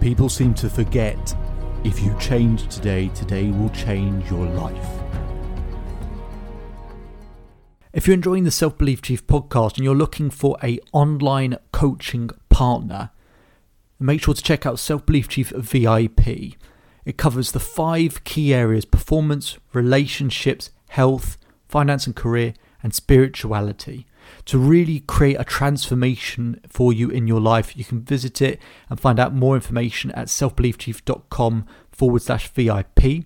People seem to forget if you change today, today will change your life. If you're enjoying the Self Belief Chief podcast and you're looking for a online coaching partner, make sure to check out Self Belief Chief VIP. It covers the five key areas performance, relationships, health, finance and career, and spirituality. To really create a transformation for you in your life, you can visit it and find out more information at selfbeliefchief.com forward slash VIP.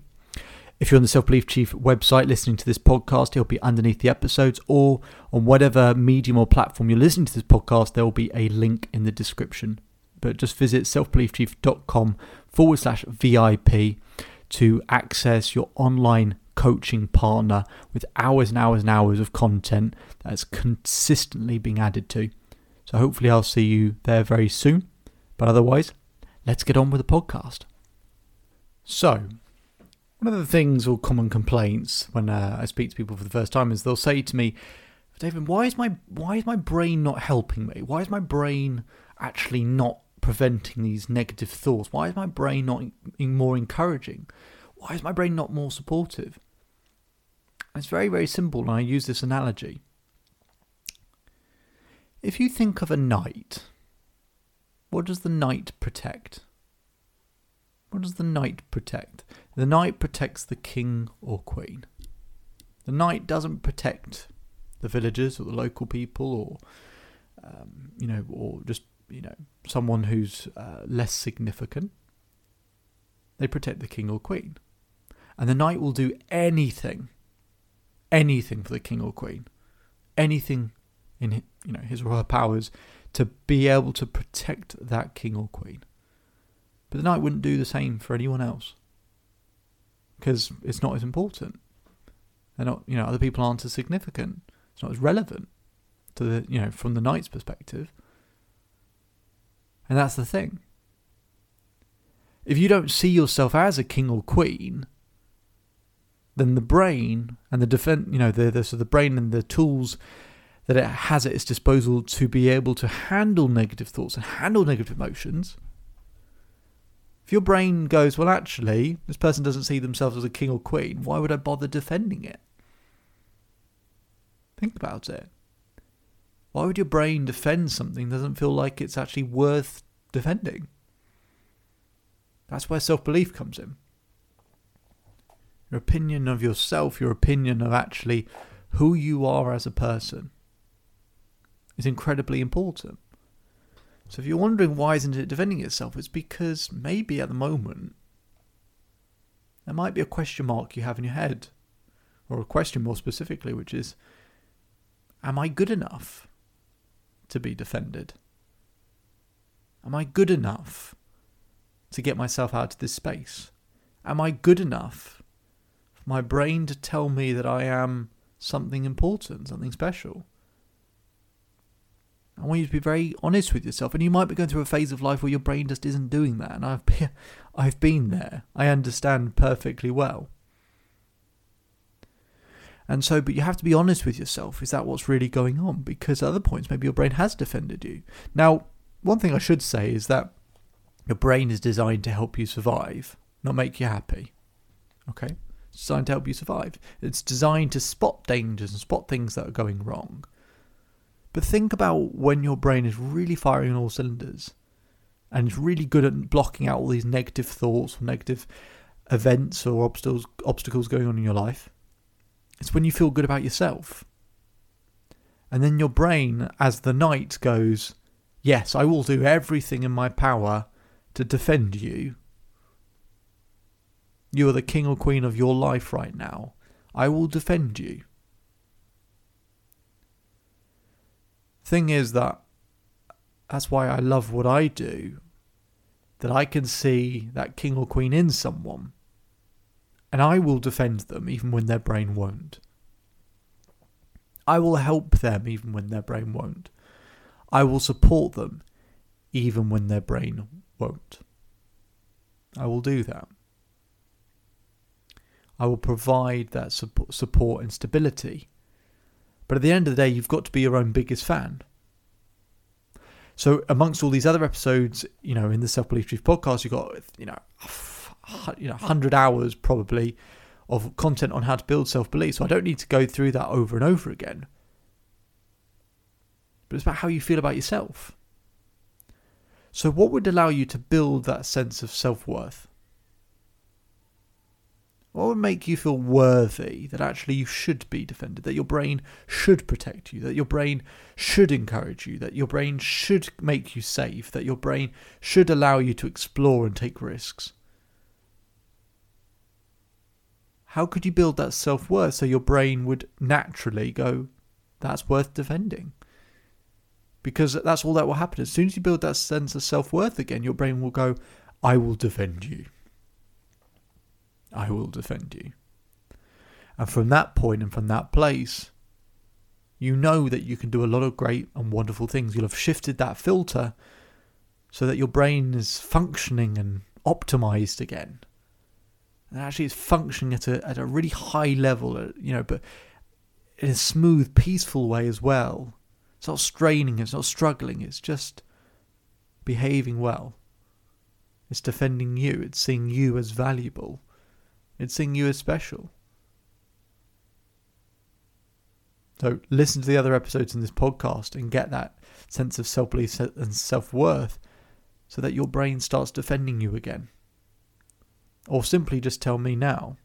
If you're on the Self Belief Chief website listening to this podcast, it'll be underneath the episodes, or on whatever medium or platform you're listening to this podcast, there will be a link in the description. But just visit selfbeliefchief.com forward slash VIP to access your online coaching partner with hours and hours and hours of content that's consistently being added to. So hopefully I'll see you there very soon. But otherwise, let's get on with the podcast. So, one of the things or common complaints when uh, I speak to people for the first time is they'll say to me, David, why is my why is my brain not helping me? Why is my brain actually not preventing these negative thoughts? Why is my brain not more encouraging? Why is my brain not more supportive? It's very, very simple, and I use this analogy. If you think of a knight, what does the knight protect? What does the knight protect? The knight protects the king or queen. The knight doesn't protect the villagers or the local people or, um, you know, or just, you know, someone who's uh, less significant. They protect the king or queen. And the knight will do anything anything for the king or queen, anything in you know his or her powers to be able to protect that king or queen. But the knight wouldn't do the same for anyone else because it's not as important. They're not, you know, other people aren't as significant. It's not as relevant to the, you know, from the knight's perspective. And that's the thing. If you don't see yourself as a king or queen, then the brain and the defense, you know, the, the so the brain and the tools that it has at its disposal to be able to handle negative thoughts and handle negative emotions. If your brain goes, well, actually, this person doesn't see themselves as a king or queen, why would I bother defending it? Think about it. Why would your brain defend something that doesn't feel like it's actually worth defending? That's where self belief comes in your opinion of yourself, your opinion of actually who you are as a person is incredibly important. So if you're wondering why isn't it defending itself, it's because maybe at the moment there might be a question mark you have in your head, or a question more specifically, which is, am I good enough to be defended? Am I good enough to get myself out of this space? Am I good enough my brain to tell me that I am something important, something special. I want you to be very honest with yourself, and you might be going through a phase of life where your brain just isn't doing that. And I've been, I've been there. I understand perfectly well. And so, but you have to be honest with yourself. Is that what's really going on? Because at other points, maybe your brain has defended you. Now, one thing I should say is that your brain is designed to help you survive, not make you happy. Okay? It's designed to help you survive. It's designed to spot dangers and spot things that are going wrong. But think about when your brain is really firing on all cylinders and it's really good at blocking out all these negative thoughts or negative events or obstacles obstacles going on in your life. It's when you feel good about yourself. And then your brain, as the knight, goes, Yes, I will do everything in my power to defend you you are the king or queen of your life right now. I will defend you. Thing is that that's why I love what I do. that I can see that king or queen in someone, and I will defend them even when their brain won't. I will help them even when their brain won't. I will support them even when their brain won't. I will do that. I will provide that support and stability. But at the end of the day, you've got to be your own biggest fan. So, amongst all these other episodes, you know, in the Self Belief Chief podcast, you've got, you know, you know, hundred hours probably of content on how to build self belief. So I don't need to go through that over and over again. But it's about how you feel about yourself. So, what would allow you to build that sense of self worth? What would make you feel worthy that actually you should be defended, that your brain should protect you, that your brain should encourage you, that your brain should make you safe, that your brain should allow you to explore and take risks? How could you build that self worth so your brain would naturally go, that's worth defending? Because that's all that will happen. As soon as you build that sense of self worth again, your brain will go, I will defend you. I will defend you. And from that point and from that place, you know that you can do a lot of great and wonderful things. You'll have shifted that filter so that your brain is functioning and optimized again and actually it's functioning at a at a really high level, uh, you know, but in a smooth, peaceful way as well. It's not straining, it's not struggling, it's just behaving well. It's defending you, it's seeing you as valuable, it's seeing you as special. So listen to the other episodes in this podcast and get that sense of self belief and self worth so that your brain starts defending you again. Or simply just tell me now.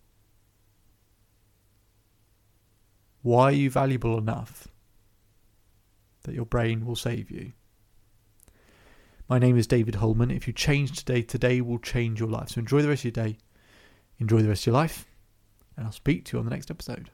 Why are you valuable enough that your brain will save you? My name is David Holman. If you change today, today will change your life. So enjoy the rest of your day, enjoy the rest of your life, and I'll speak to you on the next episode.